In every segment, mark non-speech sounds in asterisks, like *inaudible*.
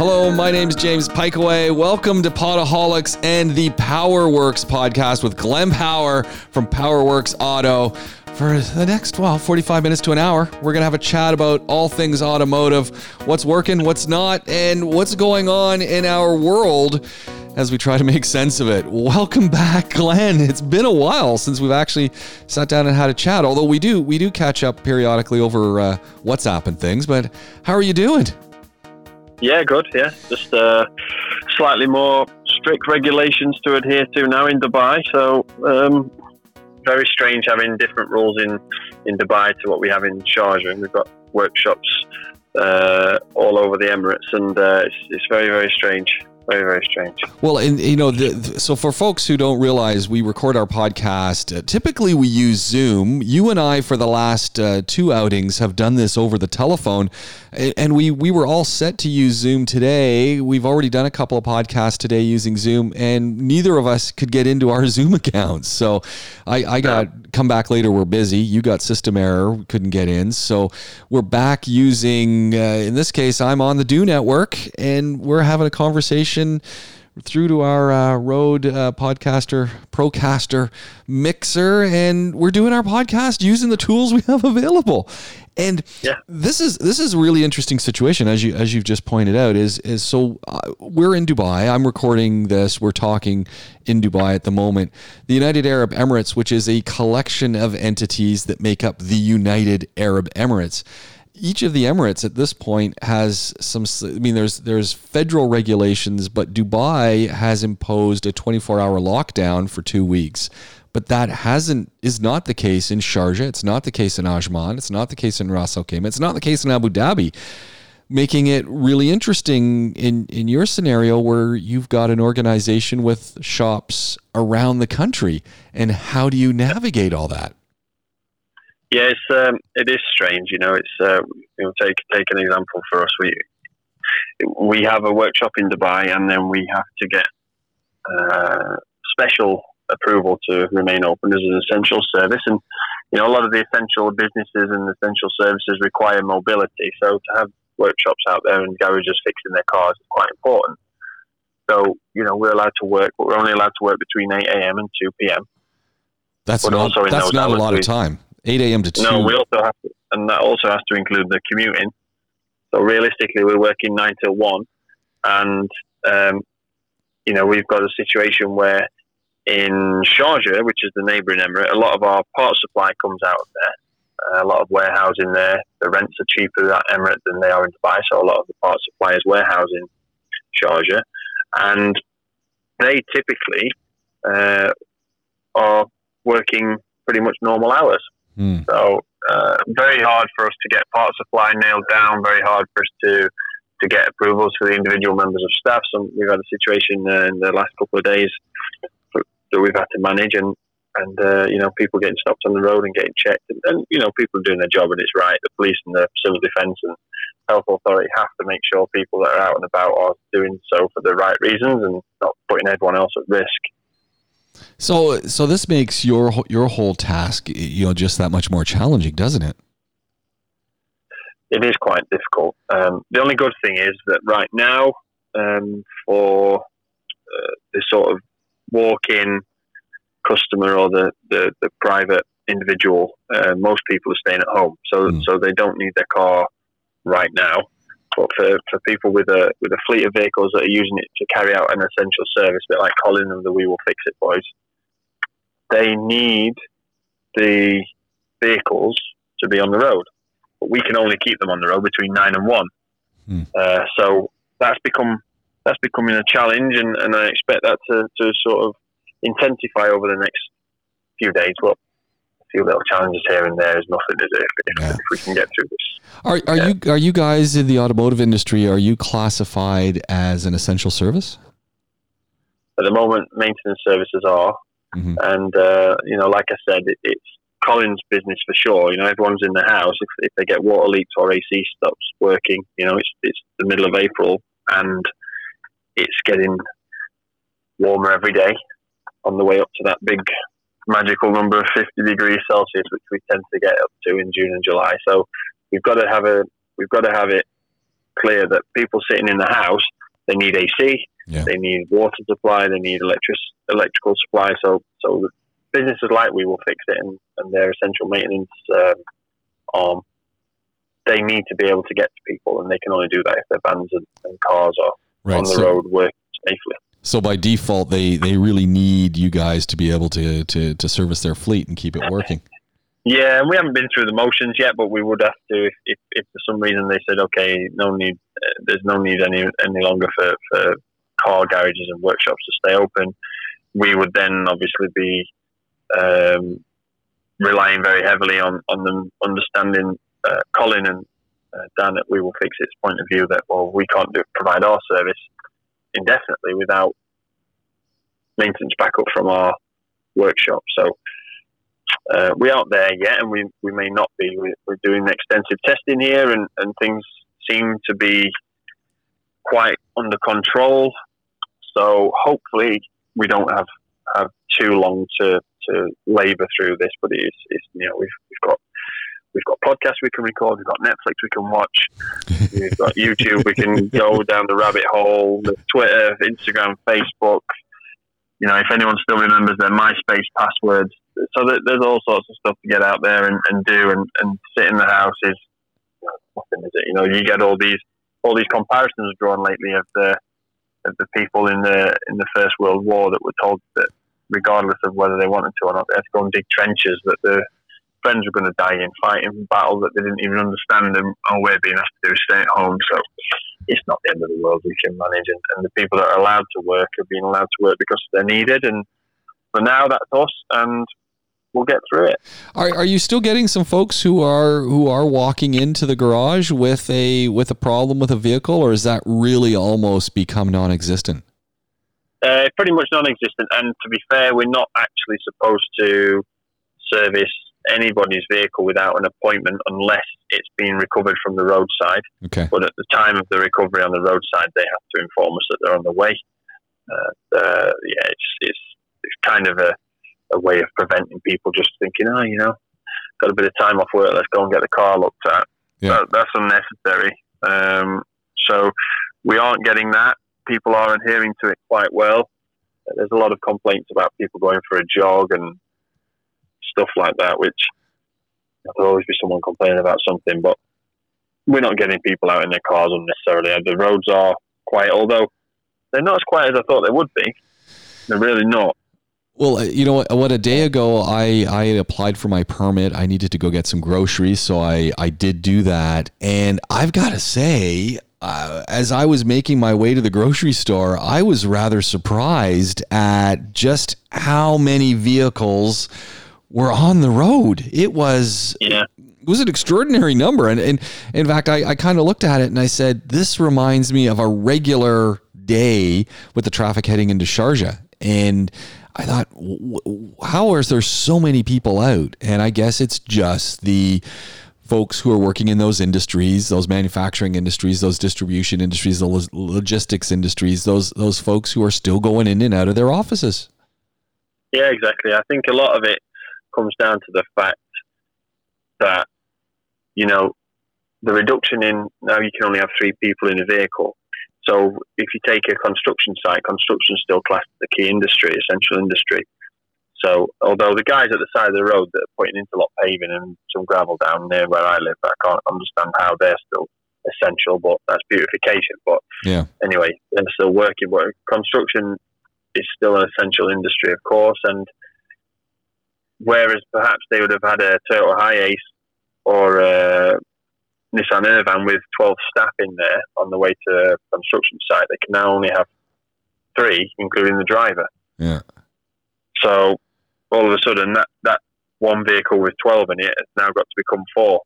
Hello, my name is James Piecowye. Welcome to Podaholics and the Powerworks podcast with Glenn Power from Powerworks Auto. For the next, well, 45 minutes to an hour, we're going to have a chat about all things automotive, what's working, what's not, and what's going on in our world as we try to make sense of it. Welcome back, Glenn. It's been a while since we've actually sat down and had a chat. Although we do we do catch up periodically over uh, WhatsApp and things. But how are you doing? Yeah, good. Yeah, just uh, slightly more strict regulations to adhere to now in Dubai. So um, very strange having different rules in in Dubai to what we have in Sharjah. We've got workshops uh, all over the Emirates, and uh, it's, it's very very strange very very strange well and you know the, so for folks who don't realize we record our podcast uh, typically we use zoom you and i for the last uh, two outings have done this over the telephone and we we were all set to use zoom today. We've already done a couple of podcasts today using zoom and neither of us could get into our *laughs* zoom accounts. So i i got come back later we're busy. You got system error couldn't get in. So we're back using uh, in this case i'm on the du network and we're having a conversation through to our uh, Rode uh, Podcaster Procaster mixer, and we're doing our podcast using the tools we have available. And yeah. this is this is a really interesting situation, as you as you've just pointed out. Is is so uh, we're in Dubai. I'm recording this. We're talking in Dubai at the moment. The United Arab Emirates, which is a collection of entities that make up the United Arab Emirates each of the Emirates at this point has some. I mean, there's there's federal regulations, but Dubai has imposed a 24-hour lockdown for two weeks. But that hasn't is not the case in Sharjah. It's not the case in Ajman. It's not the case in Ras Al Khaimah. It's not the case in Abu Dhabi. Making it really interesting in in your scenario where you've got an organization with shops around the country, and how do you navigate all that? Yeah, it's um, it is strange. You know, it's uh, you know take take an example for us. We we have a workshop in Dubai, and then we have to get uh, special approval to remain open as an essential service. And you know, a lot of the essential businesses and essential services require mobility. So to have workshops out there and garages fixing their cars is quite important. So you know, we're allowed to work, but we're only allowed to work between 8 a.m. and 2 p.m. That's not that's not a lot of time. 8 a.m. to 2. No, we also have to, and that also has to include the commuting. So realistically, we're working 9 till 1. And, um, you know, we've got a situation where in Sharjah, which is the neighbouring emirate, a lot of our parts supply comes out of there. Uh, a lot of warehousing there. The rents are cheaper in that emirate than they are in Dubai, so a lot of the parts suppliers warehouse in Sharjah. And they typically uh, are working pretty much normal hours. Mm. So uh, very hard for us to get parts supply nailed down. Very hard for us to to get approvals for the individual members of staff. So we've had a situation uh, in the last couple of days that we've had to manage, and and uh, you know people getting stopped on the road and getting checked, and, and, you know people doing their job, and it's right. The police and the civil defence and health authority have to make sure people that are out and about are doing so for the right reasons and not putting everyone else at risk. So, so this makes your your whole task, you know, just that much more challenging, doesn't it? It is quite difficult. Um, the only good thing is that right now, um, for uh, the sort of walk-in customer or the, the, the private individual, uh, most people are staying at home, so mm. so they don't need their car right now. But for, for people with a with a fleet of vehicles that are using it to carry out an essential service, a bit like Colin and the We Will Fix It boys, they need the vehicles to be on the road. But we can only keep them on the road between nine and one. Hmm. Uh, so that's become that's becoming a challenge, and, and I expect that to, to sort of intensify over the next few days. But a few little challenges here and there is nothing, is it? If, yeah. if we can get through this. Are, are yeah. you are you guys in the automotive industry? Are you classified as an essential service? At the moment, maintenance services are. Mm-hmm. And uh, you know, like I said, it, it's Colin's business for sure. You know, everyone's in the house. If, if they get water leaks or AC stops working, you know, it's it's the middle of April and it's getting warmer every day on the way up to that big magical number of 50 degrees Celsius, which we tend to get up to in June and July. So we've got to have a we've got to have it clear that people sitting in the house they need AC, Yeah. they need water supply, they need electric electrical supply. So so businesses like we will fix it and, and their essential maintenance um, arm. They need to be able to get to people, and they can only do that if their vans and, and cars are Right. on the So, road working safely. so by default, they they really need you guys to be able to to to service their fleet and keep it working. Yeah, and we haven't been through the motions yet, but we would have to if, if, if for some reason they said, okay, no need, uh, there's no need any any longer for, for car garages and workshops to stay open. We would then obviously be um, relying very heavily on on them understanding uh, Colin and uh, Dan at We Will Fix It's point of view that well we can't do, provide our service indefinitely without maintenance backup from our workshop. So uh, we aren't there yet, and we, we may not be. We're, we're doing extensive testing here, and, and things seem to be quite under control. So hopefully, we don't have have too long to, to labour through this. But it's, it's you know we've we've got we've got podcasts we can record, we've got Netflix we can watch, we've got YouTube we can go down the rabbit hole, the Twitter, Instagram, Facebook. You know, if anyone still remembers their MySpace passwords, so there's all sorts of stuff to get out there and, and do, and, and sit in the house is nothing, is it? You know, you get all these all these comparisons drawn lately of the of the people in the in the First World War that were told that regardless of whether they wanted to or not, they had to go and dig trenches that their friends were going to die in, fighting battles that they didn't even understand, and all we're being asked to do is stay at home. So it's not the end of the world. We can manage, and, and the people that are allowed to work are being allowed to work because they're needed. And for now, that's us, and we'll get through it. Are, are you still getting some folks who are who are walking into the garage with a with a problem with a vehicle, or is that really almost become non-existent? Uh, pretty much non-existent. And to be fair, we're not actually supposed to service anybody's vehicle without an appointment unless it's been recovered from the roadside. Okay. But at the time of the recovery on the roadside, they have to inform us that they're on the way. Uh, uh, yeah, it's, it's it's kind of a, a way of preventing people just thinking, oh, you know, got a bit of time off work, let's go and get the car looked at. Yeah. That, that's unnecessary. Um, so we aren't getting that. People are adhering to it quite well. There's a lot of complaints about people going for a jog and stuff like that, which there'll always be someone complaining about something, but we're not getting people out in their cars unnecessarily. The roads are quiet, although they're not as quiet as I thought they would be. They're really not. Well, uh, you know what? What a day ago, I I applied for my permit. I needed to go get some groceries, so I I did do that. And I've got to say, uh, as I was making my way to the grocery store, I was rather surprised at just how many vehicles were on the road. It was Yeah. it was an extraordinary number. And, and in fact, I, I kind of looked at it and I said, this reminds me of a regular day with the traffic heading into Sharjah. And I thought, how is there so many people out? And I guess it's just the folks who are working in those industries, those manufacturing industries, those distribution industries, the lo- logistics industries, those those folks who are still going in and out of their offices. Yeah, exactly. I think a lot of it comes down to the fact that, you know, the reduction in now you can only have three people in a vehicle. So if you take a construction site, construction is still classed as a key industry, essential industry. So although the guys at the side of the road that are putting interlock paving and some gravel down near where I live, I can't understand how they're still essential, but that's beautification. But Yeah. anyway, they're still working. But construction is still an essential industry, of course, and whereas perhaps they would have had a Toyota Hiace or a Nissan Urvan with 12 staff in there on the way to a construction site, they can now only have three, including the driver. Yeah. So all of a sudden, that, that one vehicle with 12 in it has now got to become four.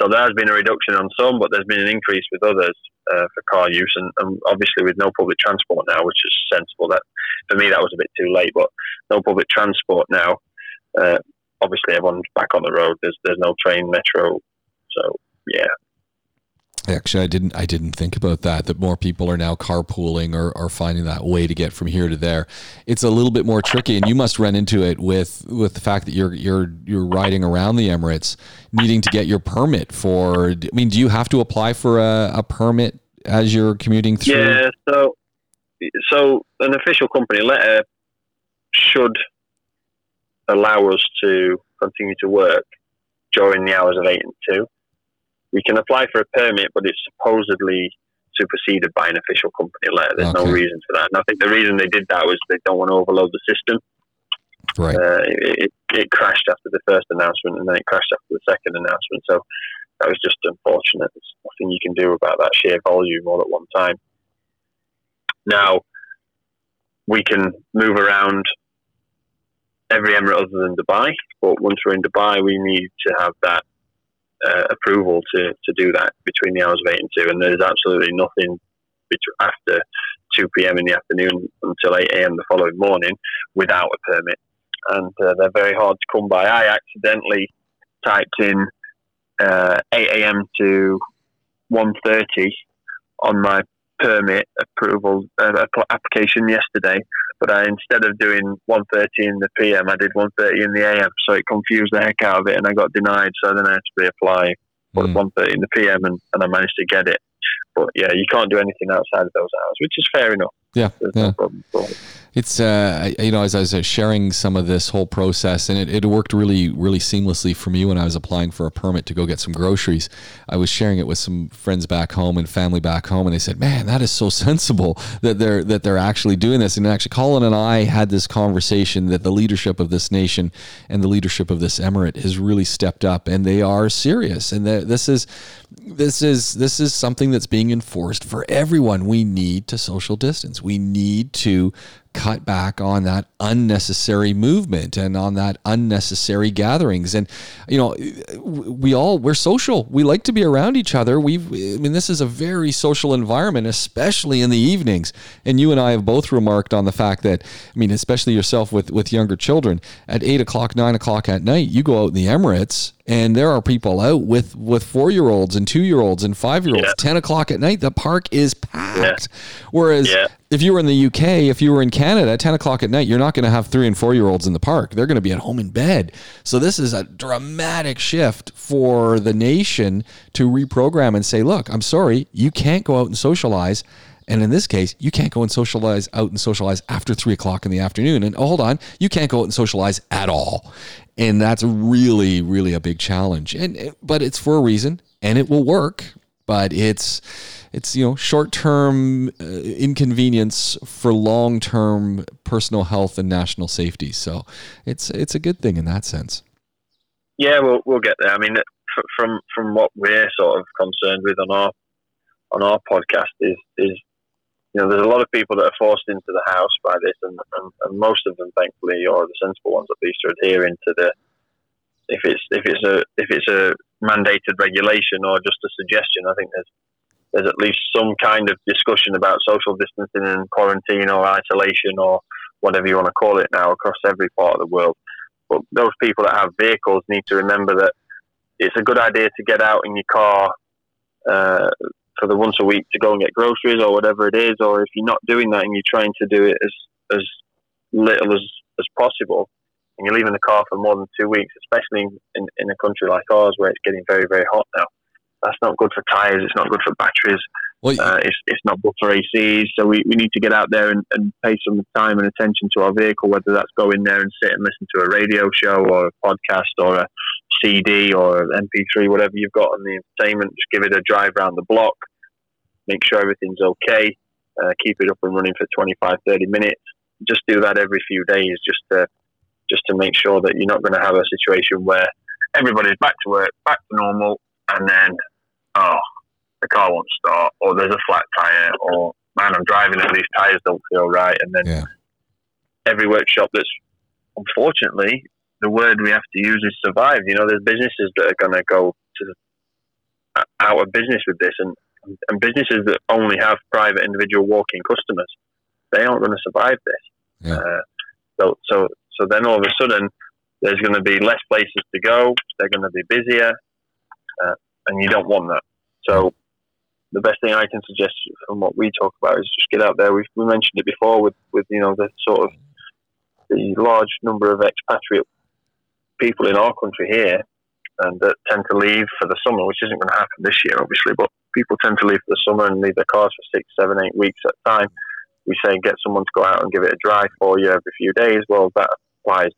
So there has been a reduction on some, but there's been an increase with others uh, for car use, and, and obviously with no public transport now, which is sensible. That for me that was a bit too late, but no public transport now. Uh, obviously, everyone's back on the road. There's there's no train, metro, so yeah. Actually, I didn't. I didn't think about that. That more people are now carpooling or, or finding that way to get from here to there. It's a little bit more tricky, and you must run into it with with the fact that you're you're you're riding around the Emirates, needing to get your permit for. I mean, do you have to apply for a, a permit as you're commuting through? Yeah. So, so an official company letter should allow us to continue to work during the hours of eight and two we can apply for a permit, but it's supposedly superseded by an official company letter. There's okay. no reason for that. And I think the reason they did that was they don't want to overload the system. Right. Uh, it, it, crashed after the first announcement, and then it crashed after the second announcement. So that was just unfortunate. There's nothing you can do about that sheer volume all at one time. Now we can move around every emirate other than Dubai, but once we're in Dubai, we need to have that uh, approval to, to do that between the hours of 8 and 2. And there's absolutely nothing after 2 p.m. in the afternoon until 8 a.m. the following morning without a permit. And uh, they're very hard to come by. I accidentally typed in uh, 8 a.m. to 1.30 on my permit approval uh, application yesterday, but I instead of doing 1.30 in the PM, I did 1.30 in the AM, so it confused the heck out of it, and I got denied. So then I had to reapply for mm. 1.30 in the PM, and, and I managed to get it. But yeah, you can't do anything outside of those hours, which is fair enough. Yeah, There's yeah. No it's uh, you know as I was uh, sharing some of this whole process, and it, it worked really really seamlessly for me when I was applying for a permit to go get some groceries. I was sharing it with some friends back home and family back home, and they said, "Man, that is so *laughs* sensible that they're that they're actually doing this." And actually, Colin and I had this conversation that the leadership of this nation and the leadership of this emirate has really stepped up, and they are serious. And this is this is this is something that's being enforced for everyone. We need to social distance. We need to cut back on that unnecessary movement and on that unnecessary gatherings. And you know we all we're social. We like to be around each other. We i mean this is a very social environment especially in the evenings. And you and i have both remarked on the fact that i mean especially yourself with with younger children at eight o'clock nine o'clock at night you go out in the emirates and there are people out with with four year olds and two year olds and five year olds. Yeah. Ten o'clock at night, the park is packed. Yeah. Whereas yeah. if you were in the UK, if you were in Canada, ten o'clock at night, you're not going to have three and four year olds in the park. They're going to be at home in bed. So this is a dramatic shift for the nation to reprogram and say, look, I'm sorry, you can't go out and socialize. And in this case, you can't go and socialize out and socialize after three o'clock in the afternoon. And oh, hold on, you can't go out and socialize at all and that's really really a big challenge. And but it's for a reason and it will work but it's it's you know short-term uh, inconvenience for long-term personal health and national safety. So it's it's a good thing in that sense. Yeah we'll, we'll get there. I mean from from what we're sort of concerned with on our on our podcast is is you know, there's a lot of people that are forced into the house by this, and, and, and most of them, thankfully, or the sensible ones at least, are adhering to the. If it's if it's a if it's a mandated regulation or just a suggestion, I think there's there's at least some kind of discussion about social distancing and quarantine or isolation or whatever you want to call it now across every part of the world. But those people that have vehicles need to remember that it's a good idea to get out in your car uh, for the once a week to go and get groceries or whatever it is, or if you're not doing that and you're trying to do it as as little as as possible, and you're leaving the car for more than two weeks, especially in, in a country like ours where it's getting very very hot now, that's not good for tires. It's not good for batteries. Well, uh, it's, it's not good for ACs. So we, we need to get out there and, and pay some time and attention to our vehicle, whether that's go in there and sit and listen to a radio show or a podcast or a CD or MP3, whatever you've got on the entertainment. Just give it a drive around the block, make sure everything's okay, uh, keep it up and running for 25, 30 minutes. Just do that every few days, just to just to make sure that you're not going to have a situation where everybody's back to work, back to normal, and then oh, the car won't start, or there's a flat tire, or man, I'm driving and these tires don't feel right, and then yeah. every workshop that's unfortunately the word we have to use is survive. You know, there's businesses that are going to go to out of business with this, and and businesses that only have private individual walking customers, they aren't going to survive this. Yeah. Uh, so so so then all of a sudden, there's going to be less places to go. They're going to be busier, uh, and you don't want that. So the best thing I can suggest from what we talk about is just get out there. We've, we mentioned it before with, with you know the sort of the large number of expatriate people in our country here, and that tend to leave for the summer, which isn't going to happen this year, obviously. But people tend to leave for the summer and leave their cars for six, seven, eight weeks at a time. We say get someone to go out and give it a drive for you every few days. Well, that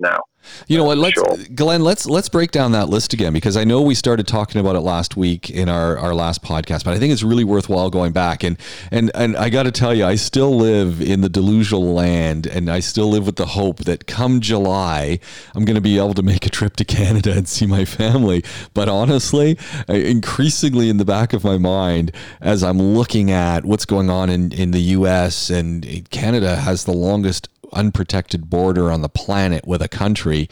now. You know what? Let's sure. Glenn. Let's let's break down that list again because I know we started talking about it last week in our, our last podcast, but I think it's really worthwhile going back and and and I got to tell you, I still live in the delusional land, and I still live with the hope that come July, I'm going to be able to make a trip to Canada and see my family. But honestly, increasingly in the back of my mind, as I'm looking at what's going on in in the U.S. and Canada has the longest unprotected border on the planet with a country.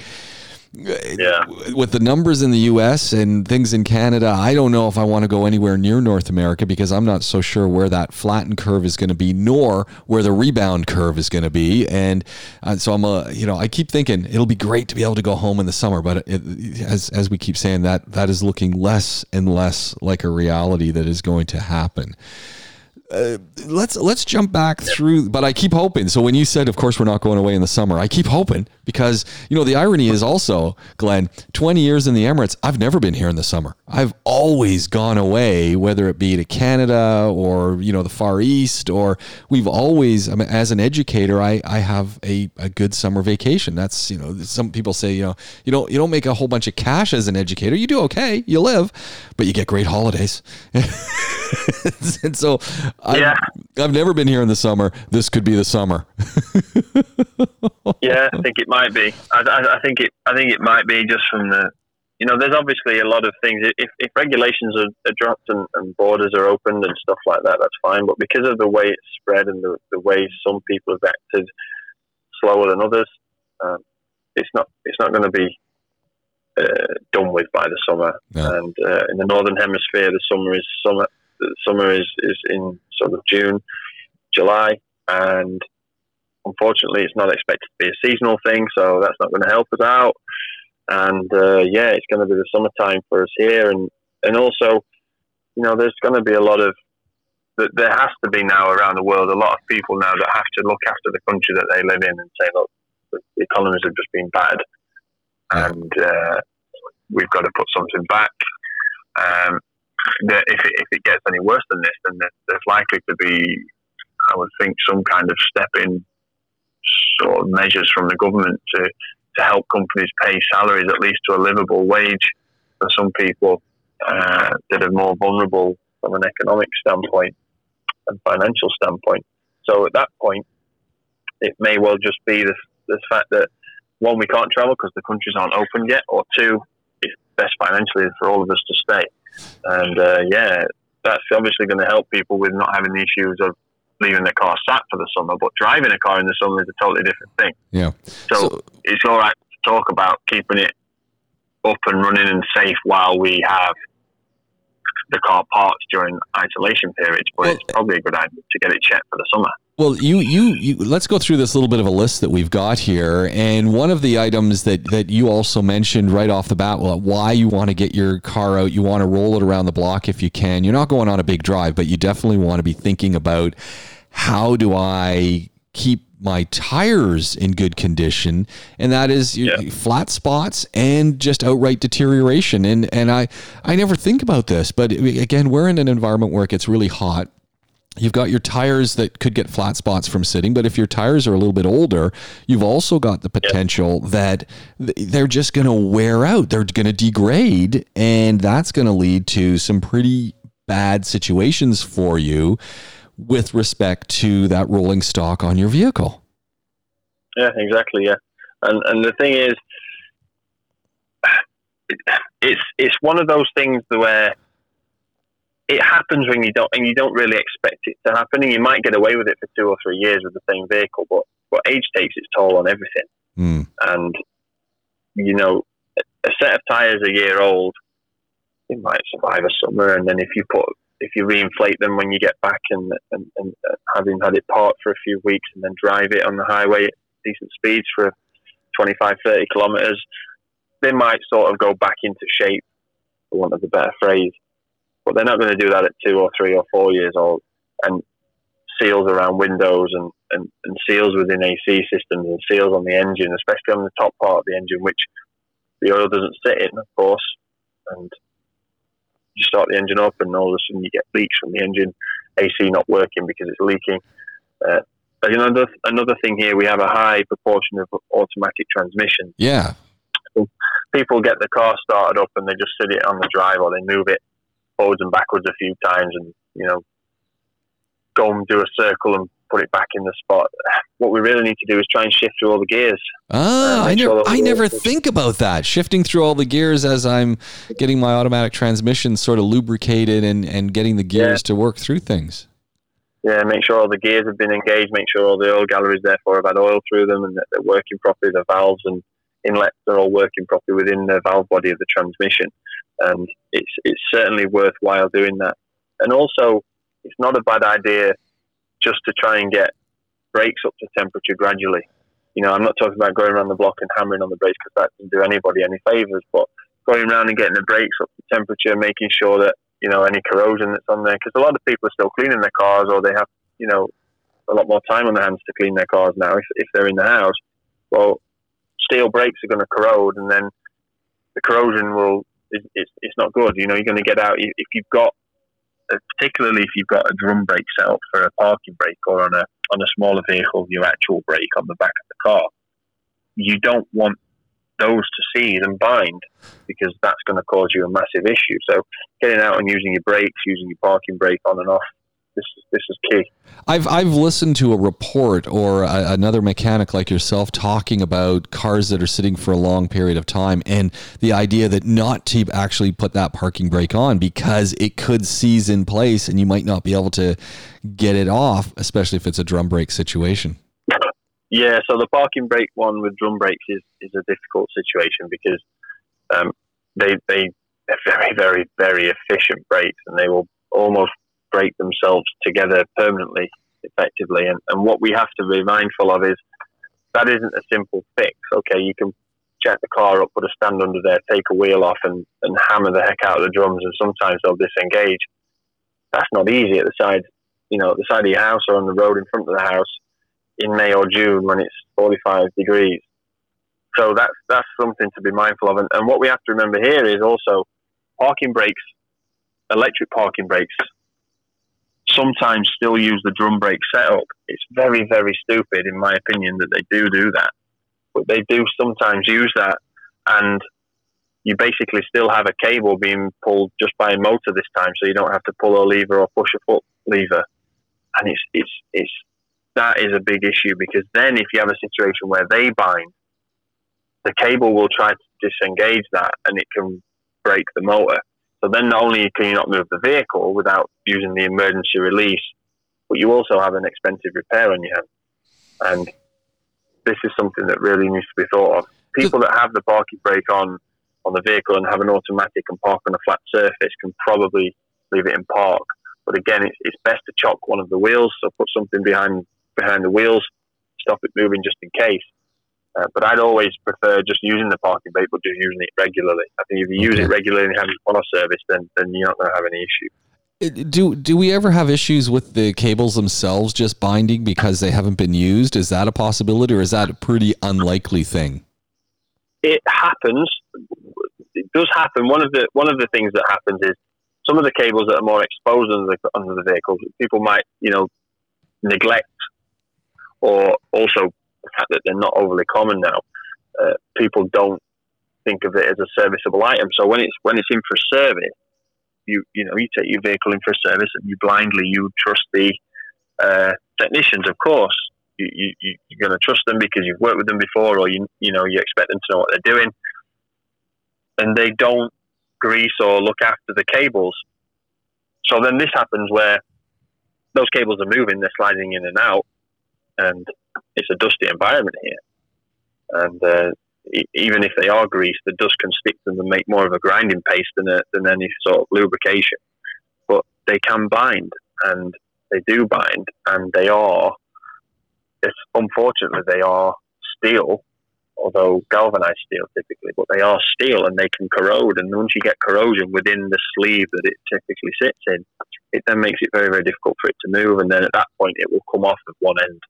Yeah. With the numbers in the US and things in Canada, I don't know if I want to go anywhere near North America because I'm not so sure where that flattened curve is going to be, nor where the rebound curve is going to be. And uh, so I'm a, you know, I keep thinking it'll be great to be able to go home in the summer, but it, as as we keep saying that that is looking less and less like a reality that is going to happen. Let's let's jump back through but i keep hoping. So when you said of course we're not going away in the summer i keep hoping because you know the irony is also glenn 20 years in the emirates i've never been here in the summer i've always gone away whether it be to canada or you know the far east or we've always I mean, as an educator i i have a, a good summer vacation that's you know some people say you know you don't you don't make a whole bunch of cash as an educator you do okay you live but you get great holidays *laughs* and so yeah. I've, I've never been here in the summer. This could be the summer. *laughs* yeah, I think it might be. I, I, I, think it. I think it might be just from the. You know, there's obviously a lot of things. If, if regulations are, are dropped and, and, borders are opened and stuff like that, that's fine. But because of the way it's spread and the, the way some people have acted slower than others, um, it's not. It's not going to be uh, done with by the summer. And uh, in the northern hemisphere, the summer is summer the summer is, is in sort of June, July, and unfortunately, it's not expected to be a seasonal thing, so that's not going to help us out. And uh, yeah, it's going to be the summertime for us here, and and also, you know, there's going to be a lot of there has to be now around the world a lot of people now that have to look after the country that they live in and say, look, the economies have just been bad, and uh, we've got to put something back. Um, that if it, if it gets any worse than this, then there's likely to be, I would think, some kind of step in sort of measures from the government to, to help companies pay salaries at least to a livable wage for some people uh, that are more vulnerable from an economic standpoint and financial standpoint. So at that point, it may well just be the, the fact that one, we can't travel because the countries aren't open yet, or two, it's best financially for all of us to stay. And uh, yeah, that's obviously going to help people with not having the issues of leaving the car sat for the summer, but driving a car in the summer is a totally different thing. Yeah. So, so it's all right to talk about keeping it up and running and safe while we have the car parked during isolation periods, but well, it's probably a good idea to get it checked for the summer. Well, you, you, you, let's go through this little bit of a list that we've got here. And one of the items that, that you also mentioned right off the bat, well, why you want to get your car out, you want to roll it around the block if you can. You're not going on a big drive, but you definitely want to be thinking about how do I keep my tires in good condition and that is yeah. flat spots and just outright deterioration and and I I never think about this but again we're in an environment where it gets really hot You've got your tires that could get flat spots from sitting, but if your tires are a little bit older, you've also got the potential yep. that they're just going to wear out. They're going to degrade, and that's going to lead to some pretty bad situations for you with respect to that rolling stock on your vehicle. Yeah, exactly. Yeah, and and the thing is, *sighs* it's it's one of those things where it happens when you don't and you don't really expect it to happen, and you might get away with it for two or three years with the same vehicle, but but age takes its toll on everything, mm. and you know, a set of tires a year old, it might survive a summer, and then if you put if you reinflate them when you get back and, and, and having had it parked for a few weeks and then drive it on the highway at decent speeds for 25, 30 kilometres, they might sort of go back into shape, for want of a better phrase. But they're not going to do that at two or three or four years old. And seals around windows and, and, and seals within AC systems and seals on the engine, especially on the top part of the engine, which the oil doesn't sit in, of course. And you start the engine up, and all of a sudden you get leaks from the engine, AC not working because it's leaking. Uh, another another thing here, we have a high proportion of automatic transmission. Yeah. people get the car started up and they just sit it on the drive or they move it forwards and backwards a few times and you know go and do a circle and put it back in the spot. What we really need to do is try and shift through all the gears. Ah, I, sure never, I never think about that. Shifting through all the gears as I'm getting my automatic transmission sort of lubricated and, and getting the gears yeah. to work through things. Yeah, make sure all the gears have been engaged, make sure all the oil galleries, therefore, have had oil through them and that they're working properly, the valves and inlets are all working properly within the valve body of the transmission. And it's, it's certainly worthwhile doing that. And also, it's not a bad idea just to try and get brakes up to temperature gradually. You know, I'm not talking about going around the block and hammering on the brakes because that doesn't do anybody any favors, but going around and getting the brakes up to temperature, making sure that, you know, any corrosion that's on there, because a lot of people are still cleaning their cars or they have, you know, a lot more time on their hands to clean their cars now if, if they're in the house. Well, steel brakes are going to corrode and then the corrosion will, it's, it's not good. You know, you're going to get out, if you've got uh, particularly if you've got a drum brake set up for a parking brake or on a on a smaller vehicle, your actual brake on the back of the car, you don't want those to seize and bind because that's going to cause you a massive issue. So getting out and using your brakes, using your parking brake on and off this is this is key. I've I've listened to a report or a, another mechanic like yourself talking about cars that are sitting for a long period of time, and the idea that not to actually put that parking brake on because it could seize in place, and you might not be able to get it off, especially if it's a drum brake situation. Yeah, so the parking brake one with drum brakes is, is a difficult situation because um, they they are very very very efficient brakes, and they will almost break themselves together permanently, effectively. And, and what we have to be mindful of is that isn't a simple fix. Okay, you can jack the car up, put a stand under there, take a wheel off, and, and hammer the heck out of the drums, and sometimes they'll disengage. That's not easy at the side, you know, at the side of your house or on the road in front of the house in May or June when it's 45 degrees. So that's that's something to be mindful of. And, and what we have to remember here is also parking brakes, electric parking brakes sometimes still use the drum brake setup. It's very, very stupid, in my opinion, that they do do that. But they do sometimes use that, and you basically still have a cable being pulled just by a motor this time, so you don't have to pull a lever or push a foot lever. And it's it's it's that is a big issue because then if you have a situation where they bind, the cable will try to disengage that, and it can break the motor. So then not only can you not move the vehicle without using the emergency release, but you also have an expensive repair on your hands. And this is something that really needs to be thought of. People that have the parking brake on on the vehicle and have an automatic and park on a flat surface can probably leave it in park. But again, it's, it's best to chock one of the wheels, so put something behind behind the wheels, stop it moving just in case. Uh, but I'd always prefer just using the parking brake, but just using it regularly. I think if you use it regularly and have it on a service, then then you're not going to have any issue. Do do we ever have issues with the cables themselves just binding because they haven't been used? Is that a possibility, or is that a pretty unlikely thing? It happens. It does happen. One of the one of the things that happens is some of the cables that are more exposed under the under the vehicles, people might you know neglect or also the fact that they're not overly common now, uh, people don't think of it as a serviceable item. So when it's when it's in for service, you you know you take your vehicle in for service and you blindly you trust the uh, technicians, of course. You, you, you're going to trust them because you've worked with them before, or you you know you expect them to know what they're doing, and they don't grease or look after the cables. So then this happens where those cables are moving, they're sliding in and out, and it's a dusty environment here. And uh, even if they are greased, the dust can stick to them and make more of a grinding paste than, a, than any sort of lubrication. But they can bind, and they do bind, and they are. It's unfortunately they are steel, although galvanized steel typically, but they are steel and they can corrode. And once you get corrosion within the sleeve that it typically sits in, it then makes it very, very difficult for it to move. And then at that point, it will come off at one end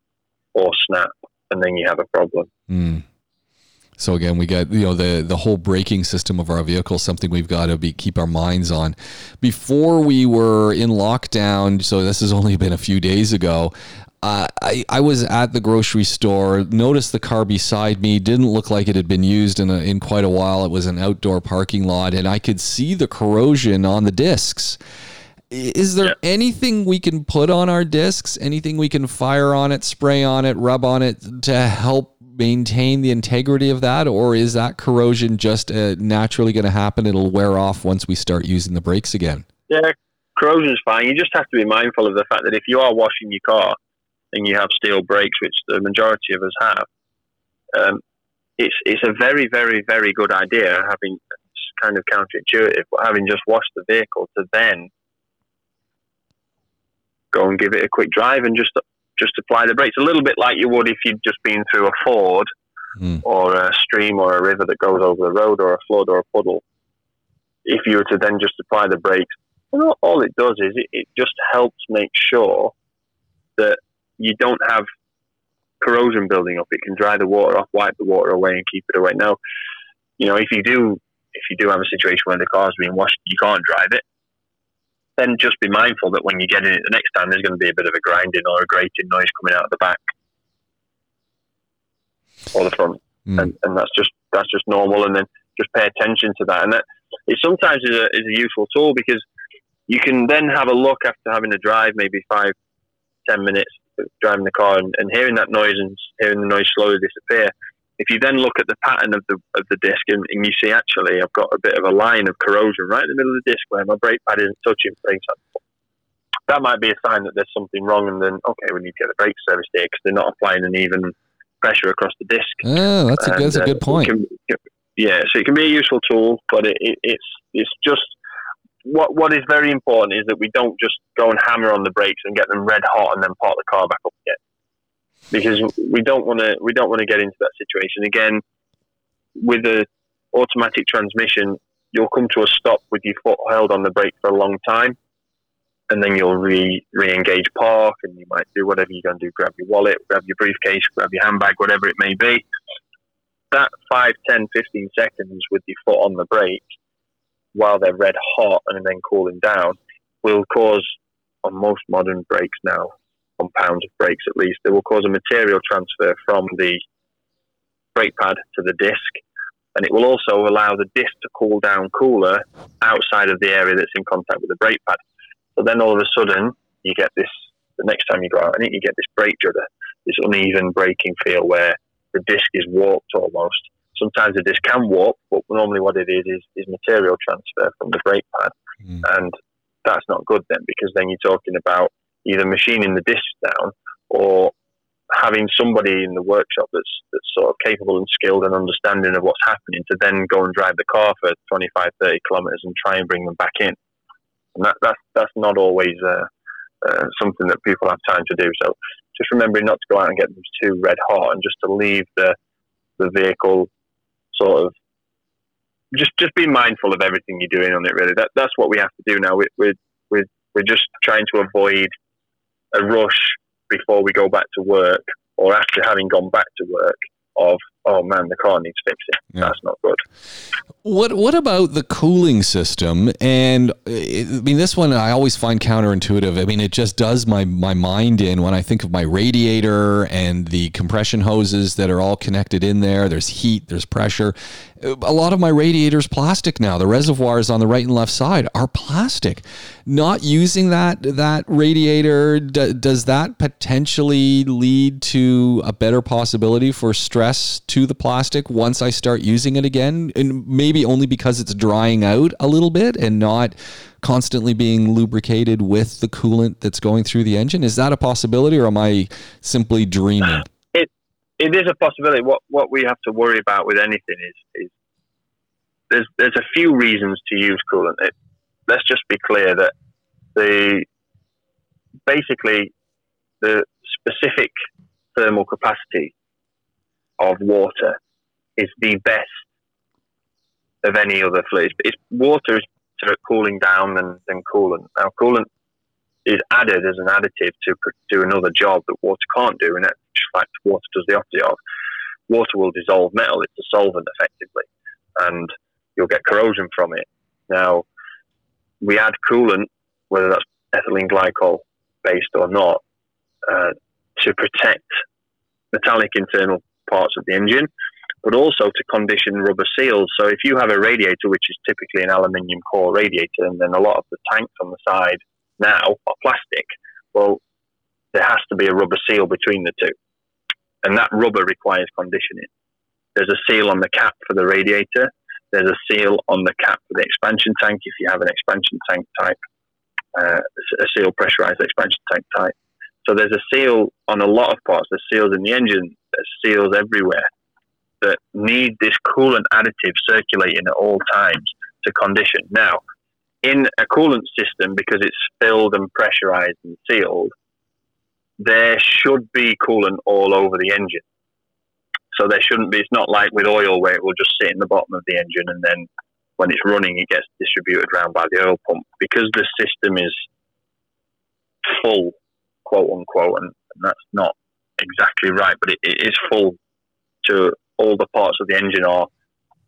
or snap, and then you have a problem. Mm. So again, we got you know the the whole braking system of our vehicle, something we've got to be keep our minds on. Before we were in lockdown, so this has only been a few days ago. Uh, I, I was at the grocery store, noticed the car beside me didn't look like it had been used in, a, in quite a while. It was an outdoor parking lot, and I could see the corrosion on the discs. Is there yeah. anything we can put on our discs? Anything we can fire on it, spray on it, rub on it to help maintain the integrity of that, or is that corrosion just uh, naturally going to happen? It'll wear off once we start using the brakes again. Yeah, corrosion is fine. You just have to be mindful of the fact that if you are washing your car and you have steel brakes, which the majority of us have, um, it's it's a very very very good idea having kind of counterintuitive, but having just washed the vehicle to then go and give it a quick drive and just just apply the brakes a little bit like you would if you'd just been through a ford mm. or a stream or a river that goes over the road or a flood or a puddle. If you were to then just apply the brakes, all it does is it, it just helps make sure that you don't have corrosion building up. It can dry the water off, wipe the water away, and keep it away. Now, you know, if you do if you do have a situation where the car's being washed, you can't drive it then just be mindful that when you get in it the next time, there's going to be a bit of a grinding or a grating noise coming out of the back or the front, mm. and, and that's just that's just normal. And then just pay attention to that, and that it sometimes is a, is a useful tool because you can then have a look after having a drive, maybe five, ten minutes driving the car, and, and hearing that noise and hearing the noise slowly disappear if you then look at the pattern of the of the disc and, and, you see actually I've got a bit of a line of corrosion right in the middle of the disc where my brake pad isn't touching brakes, that might be a sign that there's something wrong, and then okay, we need to get the brake service here because they're not applying an even pressure across the disc. Oh, that's a, and, that's a good uh, point. Can, yeah, so it can be a useful tool, but it, it, it's it's just what what is very important is that we don't just go and hammer on the brakes and get them red hot and then park the car back up again because we don't want to we don't want to get into that situation again. With a automatic transmission, you'll come to a stop with your foot held on the brake for a long time, and then you'll re re-engage park, and you might do whatever you're going to do: grab your wallet, grab your briefcase, grab your handbag, whatever it may be. That 5, 10, 15 seconds with your foot on the brake while they're red hot and then cooling down will cause on most modern brakes now pounds of brakes at least, it will cause a material transfer from the brake pad to the disc. And it will also allow the disc to cool down cooler outside of the area that's in contact with the brake pad. So then all of a sudden, you get this, the next time you go out in it, you get this brake judder, this uneven braking feel where the disc is warped almost. Sometimes the disc can warp, but normally what it is is, is material transfer from the brake pad. Mm. And that's not good then because then you're talking about either machining the disc down or having somebody in the workshop that's that's sort of capable and skilled and understanding of what's happening to then go and drive the car for 25, 30 kilometers and try and bring them back in. And that, that's, that's not always uh, uh, something that people have time to do. So just remembering not to go out and get them too red hot and just to leave the, the vehicle sort of just just be mindful of everything you're doing on it. Really, that that's what we have to do now. We, we're we're we're just trying to avoid a rush before we go back to work or after having gone back to work of oh man the car needs fixing yeah. that's not good what what about the cooling system and i mean this one i always find counterintuitive i mean it just does my my mind in when i think of my radiator and the compression hoses that are all connected in there there's heat there's pressure a lot of my radiators plastic now. The reservoirs on the right and left side are plastic. Not using that that radiator d- does that potentially lead to a better possibility for stress to the plastic once I start using it again, and maybe only because it's drying out a little bit and not constantly being lubricated with the coolant that's going through the engine. Is that a possibility, or am I simply dreaming? It it is a possibility. What what we have to worry about with anything is is there's there's a few reasons to use coolant. It, let's just be clear that the basically the specific thermal capacity of water is the best of any other fluid. It's water is sort of cooling down than, than coolant. Now, coolant is added as an additive to do another job that water can't do, and that's fact water does the opposite of. Water will dissolve metal; it's a solvent effectively, and you'll get corrosion from it. Now, we add coolant, whether that's ethylene glycol based or not, uh, to protect metallic internal parts of the engine, but also to condition rubber seals. So if you have a radiator, which is typically an aluminium core radiator, and then a lot of the tanks on the side now are plastic, well, there has to be a rubber seal between the two. And that rubber requires conditioning. There's a seal on the cap for the radiator. There's a seal on the cap for the expansion tank if you have an expansion tank type, uh, a seal pressurized expansion tank type. So there's a seal on a lot of parts. There's seals in the engine. There's seals everywhere that need this coolant additive circulating at all times to condition. Now, in a coolant system, because it's filled and pressurized and sealed, there should be coolant all over the engine. So there shouldn't be. It's not like with oil where it will just sit in the bottom of the engine and then when it's running, it gets distributed around by the oil pump because the system is full, quote unquote, and, that's not exactly right, but it, it is full to all the parts of the engine are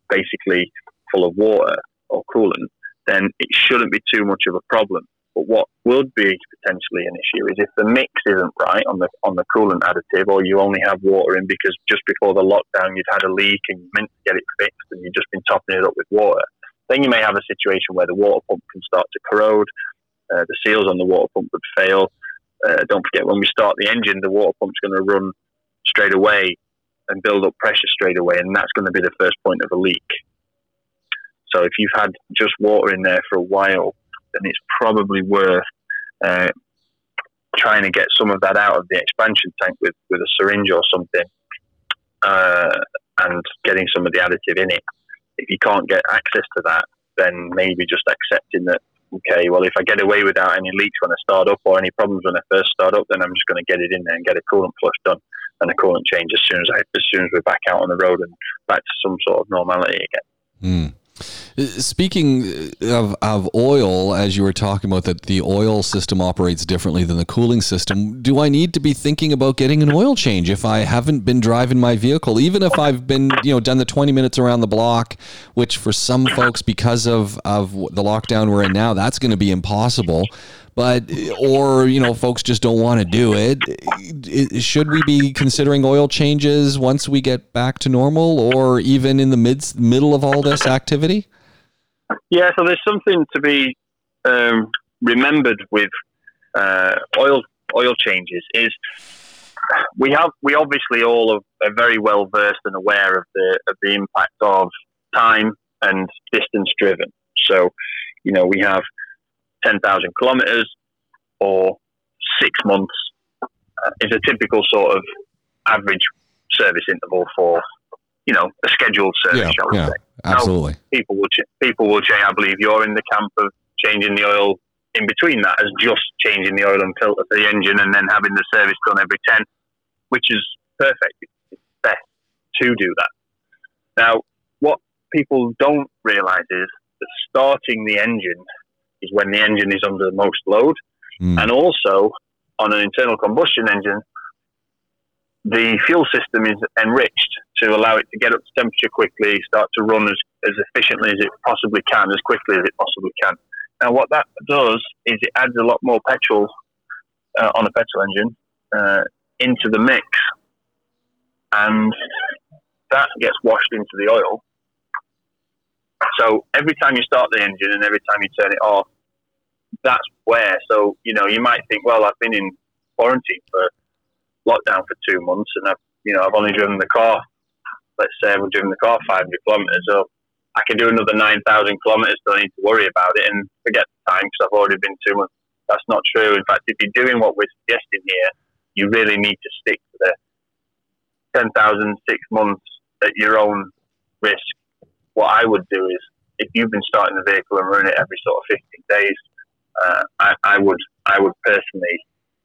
basically full of water or coolant, then it shouldn't be too much of a problem. But what would be potentially an issue is if the mix isn't right on the on the coolant additive, or you only have water in because just before the lockdown you'd had a leak and you meant to get it fixed and you've just been topping it up with water. Then you may have a situation where the water pump can start to corrode, uh, the seals on the water pump would fail. Uh, don't forget when we start the engine, the water pump's going to run straight away and build up pressure straight away, and that's going to be the first point of a leak. So if you've had just water in there for a while, then it's probably worth uh, trying to get some of that out of the expansion tank with, with a syringe or something, uh, and getting some of the additive in it. If you can't get access to that, then maybe just accepting that okay, well, if I get away without any leaks when I start up or any problems when I first start up, then I'm just going to get it in there and get a coolant flush done and a coolant change as soon as I, as soon as we're back out on the road and back to some sort of normality again. Mm. Speaking of, of oil, as you were talking about that the oil system operates differently than the cooling system, do I need to be thinking about getting an oil change if I haven't been driving my vehicle, even if I've been, you know, done the 20 minutes around the block, which for some folks, because of, of the lockdown we're in now, that's going to be impossible but or you know folks just don't want to do it. Should we be considering oil changes once we get back to normal, or even in the mid middle of all this activity? Yeah, so there's something to be um, remembered with uh, oil oil changes is we have we obviously all are very well versed and aware of the of the impact of time and distance driven. So, you know, we have 10,000 kilometers or six months uh, is a typical sort of average service interval for, you know, a scheduled service, yeah, yeah, say. Absolutely. Now, people will, ch- people will change. I believe you're in the camp of changing the oil in between that as just changing the oil and filter for the engine and then having the service done every 10, which is perfect. It's best to do that. Now, what people don't realize is that starting the engine is when the engine is under the most load. Mm. And also, on an internal combustion engine, the fuel system is enriched to allow it to get up to temperature quickly, start to run as, as efficiently as it possibly can, as quickly as it possibly can. Now, what that does is it adds a lot more petrol uh, on a petrol engine uh, into the mix, and that gets washed into the oil. So every time you start the engine and every time you turn it off, that's where. So you know, you might think, well, I've been in quarantine for lockdown for two months, and I've you know I've only driven the car. Let's say I've driven the car 500 kilometers, so I can do another 9,000 kilometers. Don't need to worry about it and forget the time because I've already been two months. That's not true. In fact, if you're doing what we're suggesting here, you really need to stick to the 10,000 six months at your own risk. What I would do is, if you've been starting the vehicle and running it every sort of 15 days, uh, I, I, would I would personally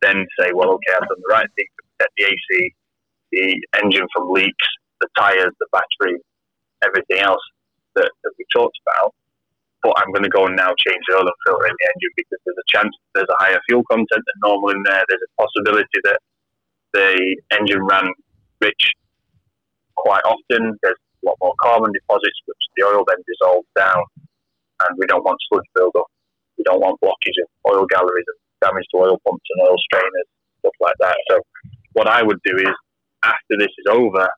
then say, well, okay, I've done the right thing to protect the AC, the engine from leaks, the tyres, the battery, everything else that, that we talked about. But I'm going to go and now change the oil and filter in the engine because there's a chance there's a higher fuel content than normal in there. There's a possibility that the engine ran rich quite often. There's a lot more carbon deposits, which the oil then dissolves down, and we don't want sludge buildup. We don't want blockage of oil galleries and damage to oil pumps and oil strainers, stuff like that. So, what I would do is, after this is over,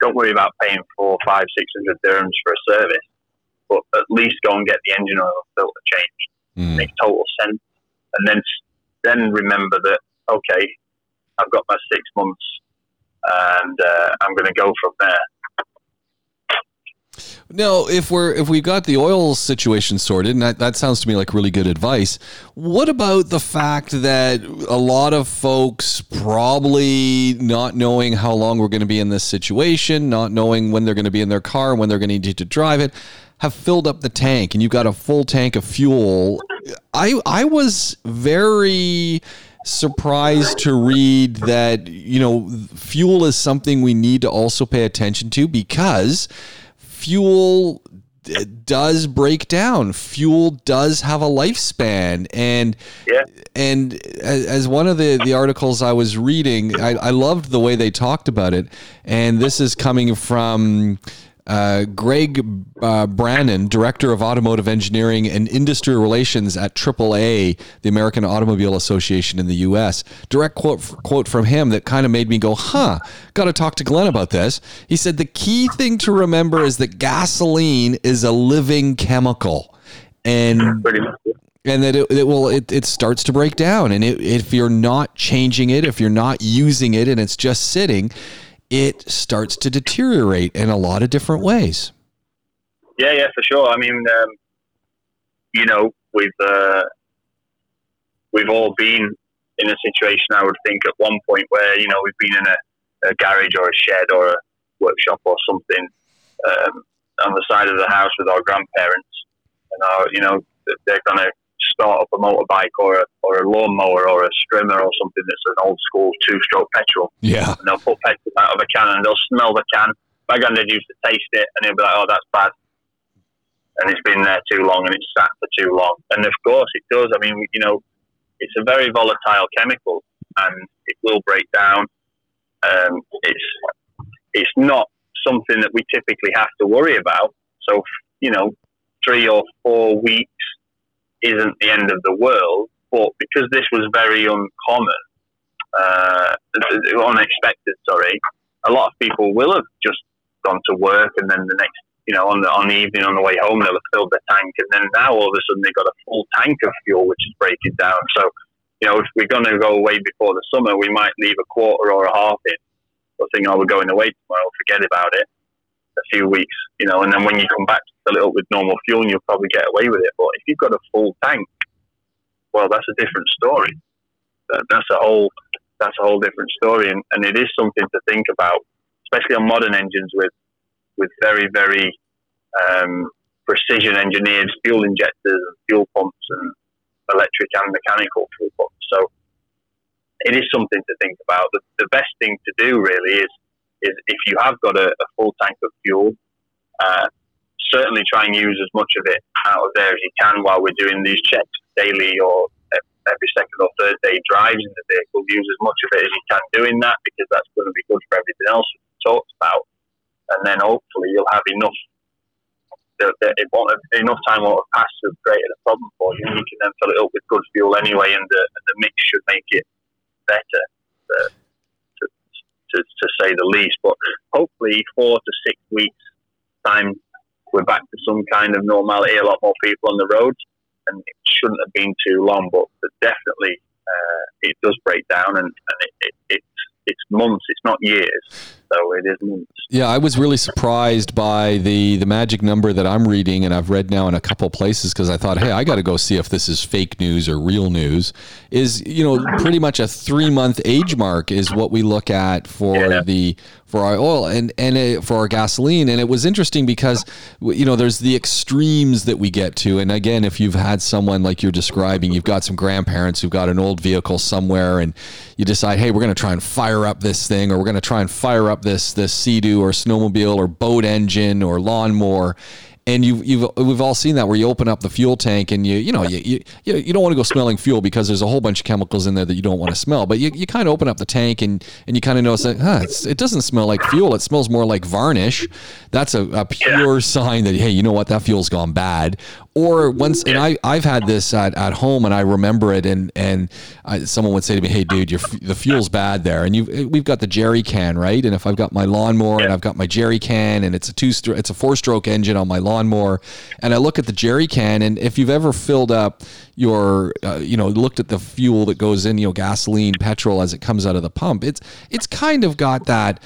don't worry about paying four, five, six hundred dirhams for a service but at least go and get the engine oil filter changed. Mm. Makes total sense. And then then remember that okay, I've got my six months, and uh, I'm going to go from there. Now, if we're if we got the oil situation sorted, and that, that sounds to me like really good advice. What about the fact that a lot of folks probably not knowing how long we're going to be in this situation, not knowing when they're going to be in their car, when they're going to need to drive it, have filled up the tank and you've got a full tank of fuel. I I was very surprised to read that you know fuel is something we need to also pay attention to because fuel does break down. Fuel does have a lifespan, and yeah. and as one of the the articles I was reading, I, I loved the way they talked about it. And this is coming from uh, Greg uh, Brannon, Director of Automotive Engineering and Industry Relations at AAA, the American Automobile Association in the U.S. Direct quote, quote from him that kind of made me go, huh, got to talk to Glenn about this. He said, The key thing to remember is that gasoline is a living chemical. And and that it, it will it, it starts to break down and it, if you're not changing it if you're not using it and it's just sitting it starts to deteriorate in a lot of different ways. Yeah, yeah, for sure. I mean, um, you know, we've uh, we've all been in a situation. I would think at one point where you know we've been in a, a garage or a shed or a workshop or something um, on the side of the house with our grandparents, and our, you know they're to start up a motorbike or a, or a lawnmower or a strimmer or something that's an old school two stroke petrol. Yeah. And they'll put petrol out of a can and they'll smell the can. My granddad used to taste it and he'll be like, oh, that's bad. And it's been there too long and it's sat for too long. And of course it does. I mean, you know, it's a very volatile chemical and it will break down. Um, it's, it's not something that we typically have to worry about. So, you know, three or four weeks isn't the end of the world, but because this was very uncommon, uh, unexpected, sorry, a lot of people will have just gone to work and then the next, you know, on the, on the evening on the way home, they'll have filled their tank and then now all of a sudden they've got a full tank of fuel, which is breaking down. So, you know, if we're going to go away before the summer, we might leave a quarter or a half in. Or think, oh, we're going away tomorrow, forget about it a few weeks, you know, and then when you come back fill it up with normal fuel, and you'll probably get away with it. But if you've got a full tank, well, that's a different story. That's a whole that's a whole different story, and, and it is something to think about, especially on modern engines with with very very um, precision engineered fuel injectors and fuel pumps and electric and mechanical fuel pumps. So it is something to think about. The, the best thing to do really is is if you have got a, a full tank of fuel, uh, certainly try and use as much of it out of there as you can while we're doing these checks daily or every second or third day drives in the vehicle. Use as much of it as you can doing that because that's going to be good for everything else we talked about. And then hopefully you'll have enough that, it won't have, enough time won't have passed to create a problem for you. You can then fill it up with good fuel anyway, and the, and the mix should make it better. Uh, to, to say the least. But hopefully, four to six weeks time, we're back to some kind of normality. A lot more people on the roads, and it shouldn't have been too long. But, but definitely, uh, it does break down, and, and it, it, it's it's months. It's not years so it is. Yeah, I was really surprised by the the magic number that I'm reading, and I've read now in a couple places because I thought, hey, I got to go see if this is fake news or real news. Is you know pretty much a three month age mark is what we look at for yeah. the for our oil and and it, for our gasoline. And it was interesting because you know there's the extremes that we get to. And again, if you've had someone like you're describing, you've got some grandparents who've got an old vehicle somewhere, and you decide, hey, we're going to try and fire up this thing, or we're going to try and fire up up this this Sea-Doo or snowmobile or boat engine or lawnmower. And you've, you've we've all seen that where you open up the fuel tank and you you know you, you, you don't want to go smelling fuel because there's a whole bunch of chemicals in there that you don't want to smell. But you, you kind of open up the tank and and you kind of notice that huh, it doesn't smell like fuel. It smells more like varnish. That's a, a pure yeah. sign that hey you know what? That fuel's gone bad or once and I I've had this at, at home and I remember it and and I, someone would say to me hey dude your the fuel's bad there. And you we've got the jerry can right? And if I've got my lawnmower and I've got my jerry can and it's a two it's a four stroke engine on my lawnmower and I look at the jerry can and if you've ever filled up your uh, you know looked at the fuel that goes in you know gasoline petrol as it comes out of the pump it's it's kind of got that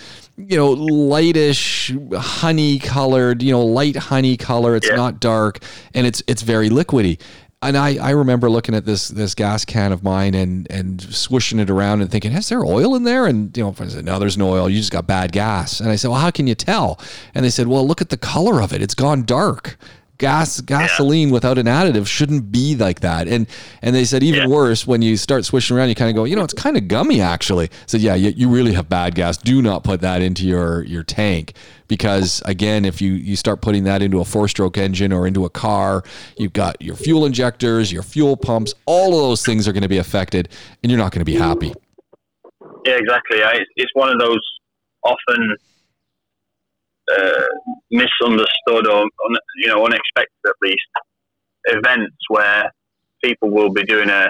you know, lightish honey colored, you know, light honey color. It's yeah. not dark and it's it's very liquidy. And I, I remember looking at this this gas can of mine and and swishing it around and thinking, is there oil in there? And you know, I said, no, there's no oil. You just got bad gas. And I said, well, how can you tell? And they said, well, look at the color of it. It's gone dark gas gasoline yeah. without an additive shouldn't be like that. And and they said even yeah. worse when you start swishing around, you kind of go, you know, it's kind of gummy actually. So yeah, you, you really have bad gas. Do not put that into your your tank because again, if you you start putting that into a four stroke engine or into a car, you've got your fuel injectors, your fuel pumps, all of those things are going to be affected, and you're not going to be happy. Yeah, exactly. It's one of those often uh, misunderstood or you know unexpected at least events where people will be doing a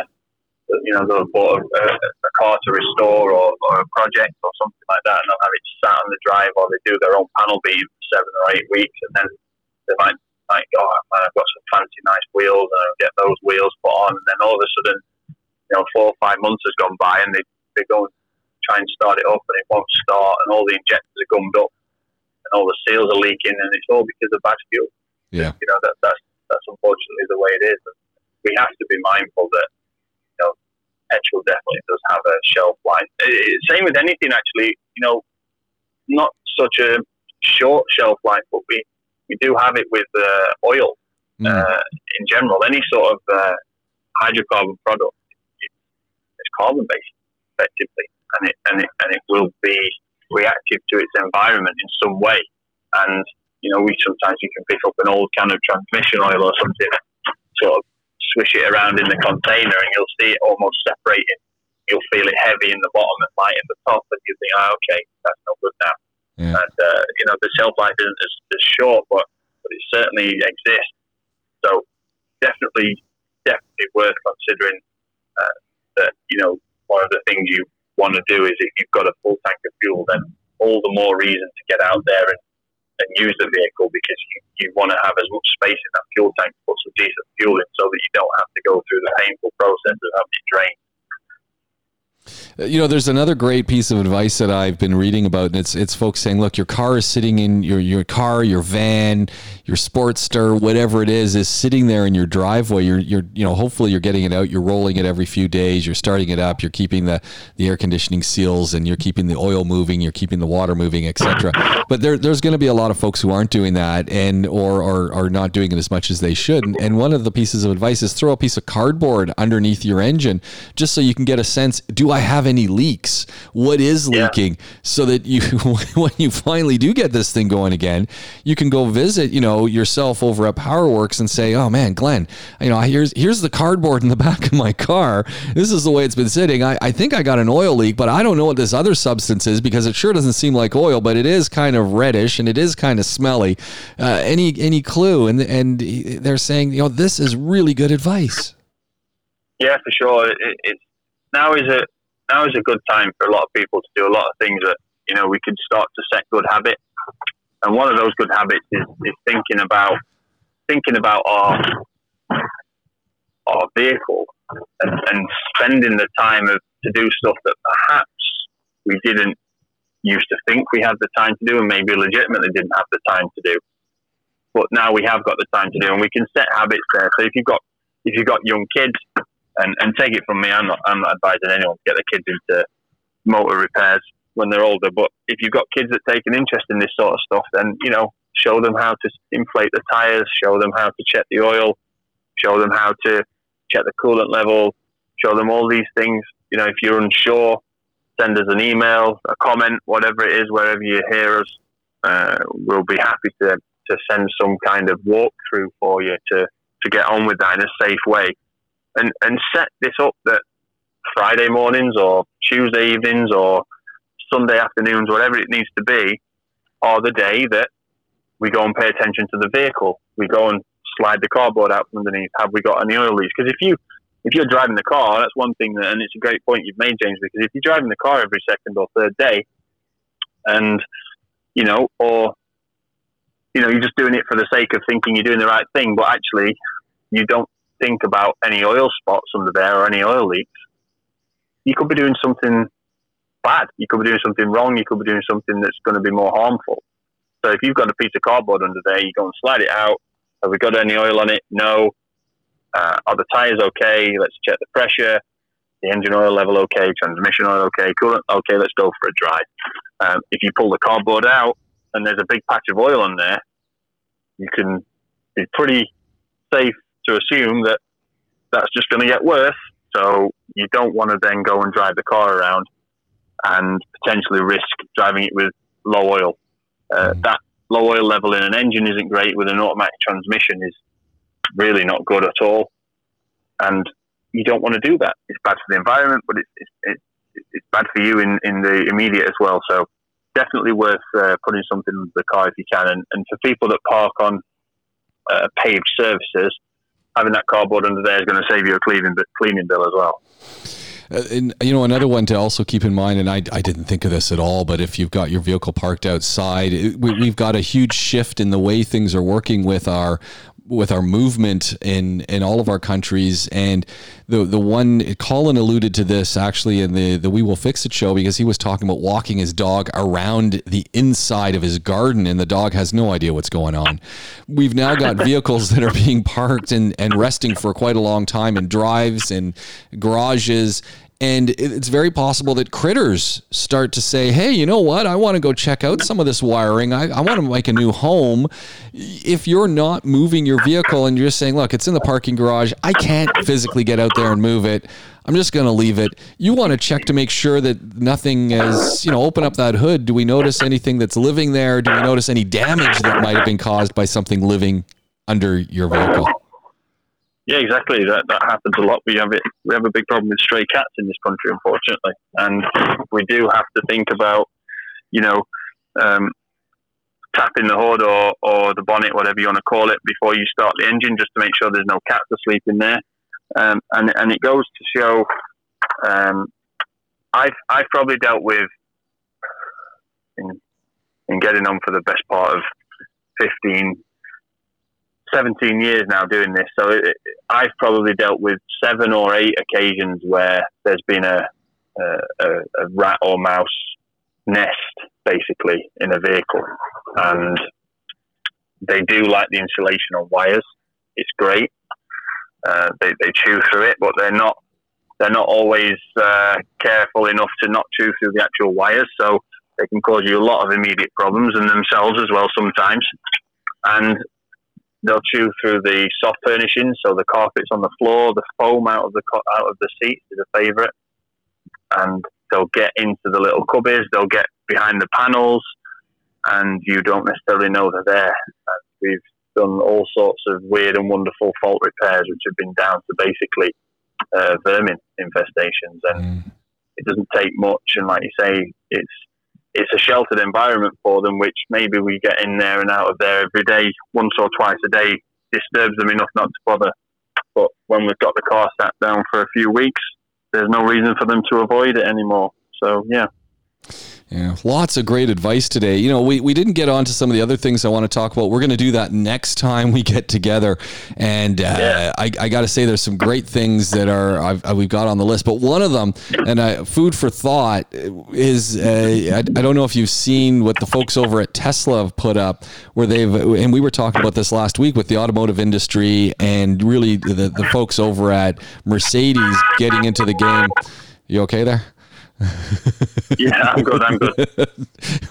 you know they'll bought a, a, car to restore or, or, a project or something like that and they'll have it sat on the drive or they do their own panel beam for seven or eight weeks and then they might oh man I've got some fancy nice wheels and I'll get those wheels put on and then all of a sudden you know four or five months has gone by and they, they go and try and start it up and it won't start and all the injectors are gummed up and all the seals are leaking, and it's all because of bad fuel. Yeah, you know that that's that's unfortunately the way it is. And we have to be mindful that you know petrol definitely does have a shelf life. Same with anything, actually. You know, not such a short shelf life, but we we do have it with uh, oil mm. uh, in general. Any sort of uh, hydrocarbon product, it's carbon based, effectively, and it and it and it will be reactive to its environment in some way. And, you know, we sometimes you can pick up an old can of transmission oil or something, sort of swish it around in the container and you'll see it almost separating. You'll feel it heavy in the bottom and light in the top, and you think, oh, okay, that's not good now. Yeah. And, uh, you know, the shelf life isn't as, as short, but, but it certainly exists. So definitely, definitely worth considering uh, that, you know, one of the things you want to do is if you've got a full tank of fuel, then all the more reason to get out there and, and use the vehicle because you, you want to have as much space in that fuel tank to put some decent fuel in so that you don't have to go through the painful process of having it drained Uh, you know, there's another great piece of advice that I've been reading about, and it's it's folks saying, look, your car is sitting in your your car, your van, your Sportster, whatever it is, is sitting there in your driveway. You're you're you know, hopefully you're getting it out, you're rolling it every few days, you're starting it up, you're keeping the the air conditioning seals, and you're keeping the oil moving, you're keeping the water moving, etc. But there there's going to be a lot of folks who aren't doing that, and or are are not doing it as much as they should. And, and one of the pieces of advice is throw a piece of cardboard underneath your engine, just so you can get a sense: Do I have any leaks? What is leaking? Yeah. So that you, *laughs* when you finally do get this thing going again, you can go visit, you know, yourself over at PowerWorks and say, "Oh man, Glenn, you know, here's here's the cardboard in the *laughs* back of my car. This is the way it's been sitting. I, I think I got an oil leak, but I don't know what this other substance is because it sure doesn't seem like oil, but it is kind of reddish and it is kind of smelly. Uh, any any clue? And and they're saying, you know, this is really good advice. Yeah, for sure. It, it, now is a now is a good time for a lot of people to do a lot of things that you know we could start to set good habits. And one of those good habits is, is thinking about thinking about our our vehicle and, and spending the time of, to do stuff that perhaps we didn't used to think we had the time to do, and maybe legitimately didn't have the time to do. But now we have got the time to do, and we can set habits there. So if you've got if you've got young kids, and, and take it from me, I'm not, I'm not advising anyone to get their kids into motor repairs when they're older. But if you've got kids that take an interest in this sort of stuff, then, you know, show them how to inflate the tires, show them how to check the oil, show them how to check the coolant level, show them all these things. You know, if you're unsure, send us an email, a comment, whatever it is, wherever you hear us. Uh, we'll be happy to, to send some kind of walkthrough for you to, to get on with that in a safe way and, and set this up that Friday mornings or Tuesday evenings or Sunday afternoons, whatever it needs to be, are the day that we go and pay attention to the vehicle. We go and slide the cardboard out from underneath. Have we got any oil leaks? Because if you if you're driving the car, that's one thing, that, and it's a great point you've made, James. Because if you're driving the car every second or third day, and you know, or you know, you're just doing it for the sake of thinking you're doing the right thing, but actually you don't think about any oil spots under there or any oil leaks, you could be doing something bad. You could be doing something wrong. You could be doing something that's going to be more harmful. So if you've got a piece of cardboard under there, you go and slide it out. Have we got any oil on it? No. Uh, are the tires okay? Let's check the pressure. The engine oil level okay? Transmission oil okay? Coolant okay? Let's go for a drive. Um, if you pull the cardboard out and there's a big patch of oil on there, you can be pretty safe to assume that that's just going to get worse. So you don't want to then go and drive the car around and potentially risk driving it with low oil. Uh, mm. that low oil level in an engine isn't great. With an automatic transmission, is really not good at all. And you don't want to do that. It's bad for the environment, but it's it's, it's bad for you in, in the immediate as well. So definitely worth uh, putting something in the car if you can. And, and for people that park on uh, paved surfaces, having that cardboard under there is going to save you a cleaning cleaning bill as well. Uh, and you know another one to also keep in mind, and I, I didn't think of this at all, but if you've got your vehicle parked outside, we, we've got a huge shift in the way things are working with our with our movement in in all of our countries and the the one Colin alluded to this actually in the the We Will Fix It show because he was talking about walking his dog around the inside of his garden and the dog has no idea what's going on. We've now got *laughs* vehicles that are being parked and and resting for quite a long time in drives and garages and it's very possible that critters start to say, hey, you know what? I want to go check out some of this wiring. I, I want to make a new home. If you're not moving your vehicle and you're just saying, look, it's in the parking garage, I can't physically get out there and move it. I'm just going to leave it. You want to check to make sure that nothing is, you know, open up that hood. Do we notice anything that's living there? Do we notice any damage that might have been caused by something living under your vehicle? Yeah, exactly. That that happens a lot. We have it. We have a big problem with stray cats in this country, unfortunately, and we do have to think about, you know, um, tapping the hood or, or the bonnet, whatever you want to call it, before you start the engine, just to make sure there's no cats asleep in there. Um, and and it goes to show. Um, I've I've probably dealt with in in getting on for the best part of 15, 17 years now doing this, so it, I've probably dealt with seven or eight occasions where there's been a, a, a rat or mouse nest basically in a vehicle, and they do like the insulation on wires. It's great. Uh, they, they chew through it, but they're not they're not always uh, careful enough to not chew through the actual wires, so they can cause you a lot of immediate problems and themselves as well sometimes. And They'll chew through the soft furnishings, so the carpets on the floor, the foam out of the out of the seats is a favourite, and they'll get into the little cubbies. They'll get behind the panels, and you don't necessarily know they're there. And we've done all sorts of weird and wonderful fault repairs, which have been down to basically uh, vermin infestations, and mm. it doesn't take much. And like you say, it's it's a sheltered environment for them, which maybe we get in there and out of there every day, once or twice a day, disturbs them enough not to bother. But when we've got the car sat down for a few weeks, there's no reason for them to avoid it anymore. So, yeah. Yeah, lots of great advice today. You know, we, we didn't get on to some of the other things I want to talk about. We're going to do that next time we get together. And uh, yeah. I, I got to say, there's some great things that are I've, uh, we've got on the list. But one of them, and uh, food for thought, is uh, I, I don't know if you've seen what the folks over at Tesla have put up, where they've and we were talking about this last week with the automotive industry and really the, the folks over at Mercedes getting into the game. You okay there? Yeah, I'm good. I'm good. *laughs*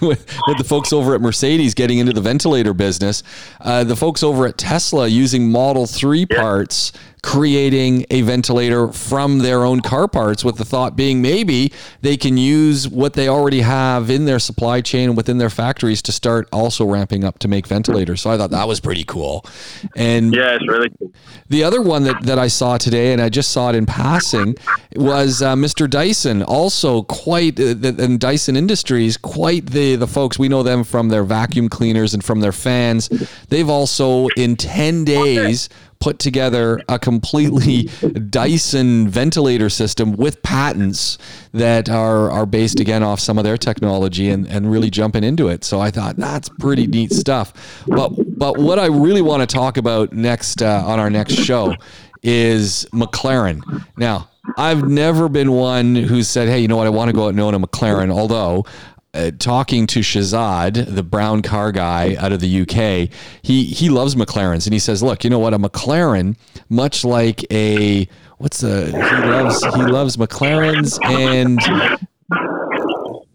with, with, the folks over at Mercedes getting into the ventilator business, uh, the folks over at Tesla using Model 3 yeah. parts creating a ventilator from their own car parts with the thought being maybe they can use what they already have in their supply chain within their factories to start also ramping up to make ventilators. So I thought that was pretty cool. And yeah, it's really cool. The other one that, that I saw today, and I just saw it in passing, was uh, Mr. Dyson. Also, quite uh, and Dyson Industries, quite the the folks we know them from their vacuum cleaners and from their fans. They've also in ten days put together a completely *laughs* Dyson ventilator system with patents that are, are based again off some of their technology and, and really jumping into it. So I thought that's pretty neat stuff. But but what I really want to talk about next uh, on our next show is McLaren. Now, I've never been one who said, "Hey, you know what? I want to go out and own a McLaren." Although uh, talking to Shazad, the brown car guy out of the UK, he he loves McLarens and he says, "Look, you know what? A McLaren, much like a what's a he loves he loves McLarens and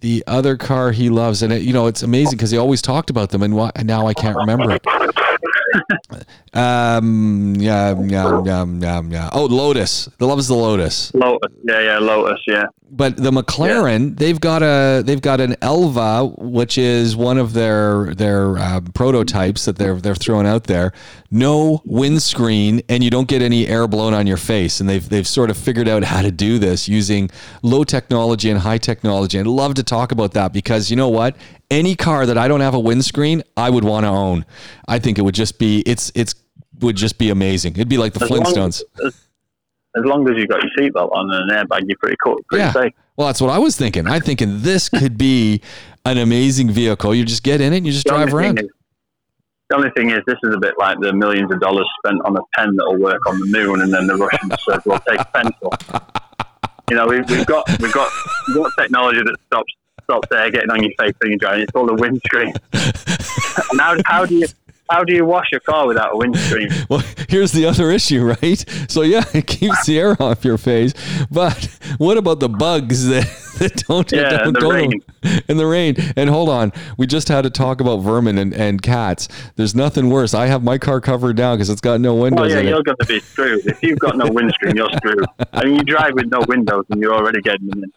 the other car he loves, and it, you know it's amazing because he always talked about them, and, wh- and now I can't remember it. *laughs* um, yeah, yeah, yeah, yeah, yeah. Oh, Lotus. The loves the Lotus. Lotus. Yeah, yeah, Lotus. Yeah. But the McLaren, yeah. they've got a they've got an Elva, which is one of their their uh, prototypes that they're they're throwing out there. No windscreen, and you don't get any air blown on your face. And they've they've sort of figured out how to do this using low technology and high technology. And I'd love to talk about that because you know what? Any car that I don't have a windscreen, I would want to own. I think it would just be it's it's would just be amazing. It'd be like the as Flintstones. Long as, as long as you've got your seatbelt on and an airbag, you're pretty cool. Pretty yeah. Safe. Well, that's what I was thinking. I'm thinking this could be an amazing vehicle. You just get in it and you just the drive around. Is, the only thing is, this is a bit like the millions of dollars spent on a pen that will work on the moon, and then the Russians said, "We'll take a pencil." *laughs* You know, we've, we've got we've got we've got technology that stops stops air getting on your face when you're driving. It's all a windscreen. *laughs* now, how do you how do you wash a car without a windscreen? *laughs* Well, here's the other issue, right? So yeah, *laughs* it keeps the air off your face, but what about the bugs *laughs* that, that don't, yeah, don't, the don't rain. in the rain? And hold on, we just had to talk about vermin and, and cats. There's nothing worse. I have my car covered down because it's got no windows. Oh yeah, you're going to be screwed if you've got no windscreen. You're screwed. I mean, you drive with no windows and you're already getting them in.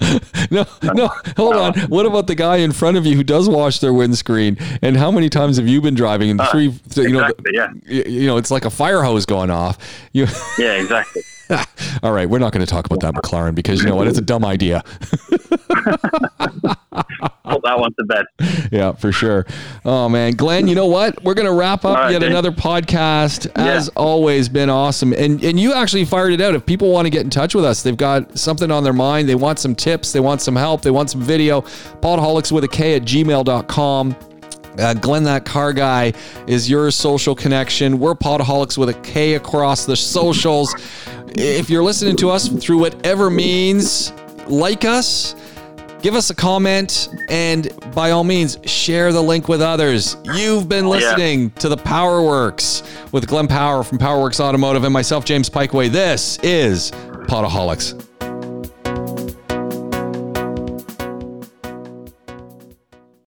*laughs* no, no, hold on. What about the guy in front of you who does wash their windscreen? And how many times have you been driving? And uh, three, you exactly, know, yeah. you know, it's like a fire hose going off. You, yeah, exactly. *laughs* All right, we're not going to talk about that McLaren because you know what? It's a dumb idea. *laughs* Put that one to bed. Yeah, for sure. Oh man, Glenn, you know what? We're going to wrap up right, yet another podcast. As yeah. always, been awesome. And and you actually fired it out. If people want to get in touch with us, they've got something on their mind. They want some tips. They want some help. They want some video. Podaholiks with a K at gmail.com. Uh, Glenn, that car guy, is your social connection. We're Podaholiks with a K across the socials. If you're listening to us through whatever means, like us, give us a comment, and by all means, share the link with others. You've been listening yeah. to the Powerworks with Glenn Power from Powerworks Automotive and myself, James Piecowye. This is Podaholiks.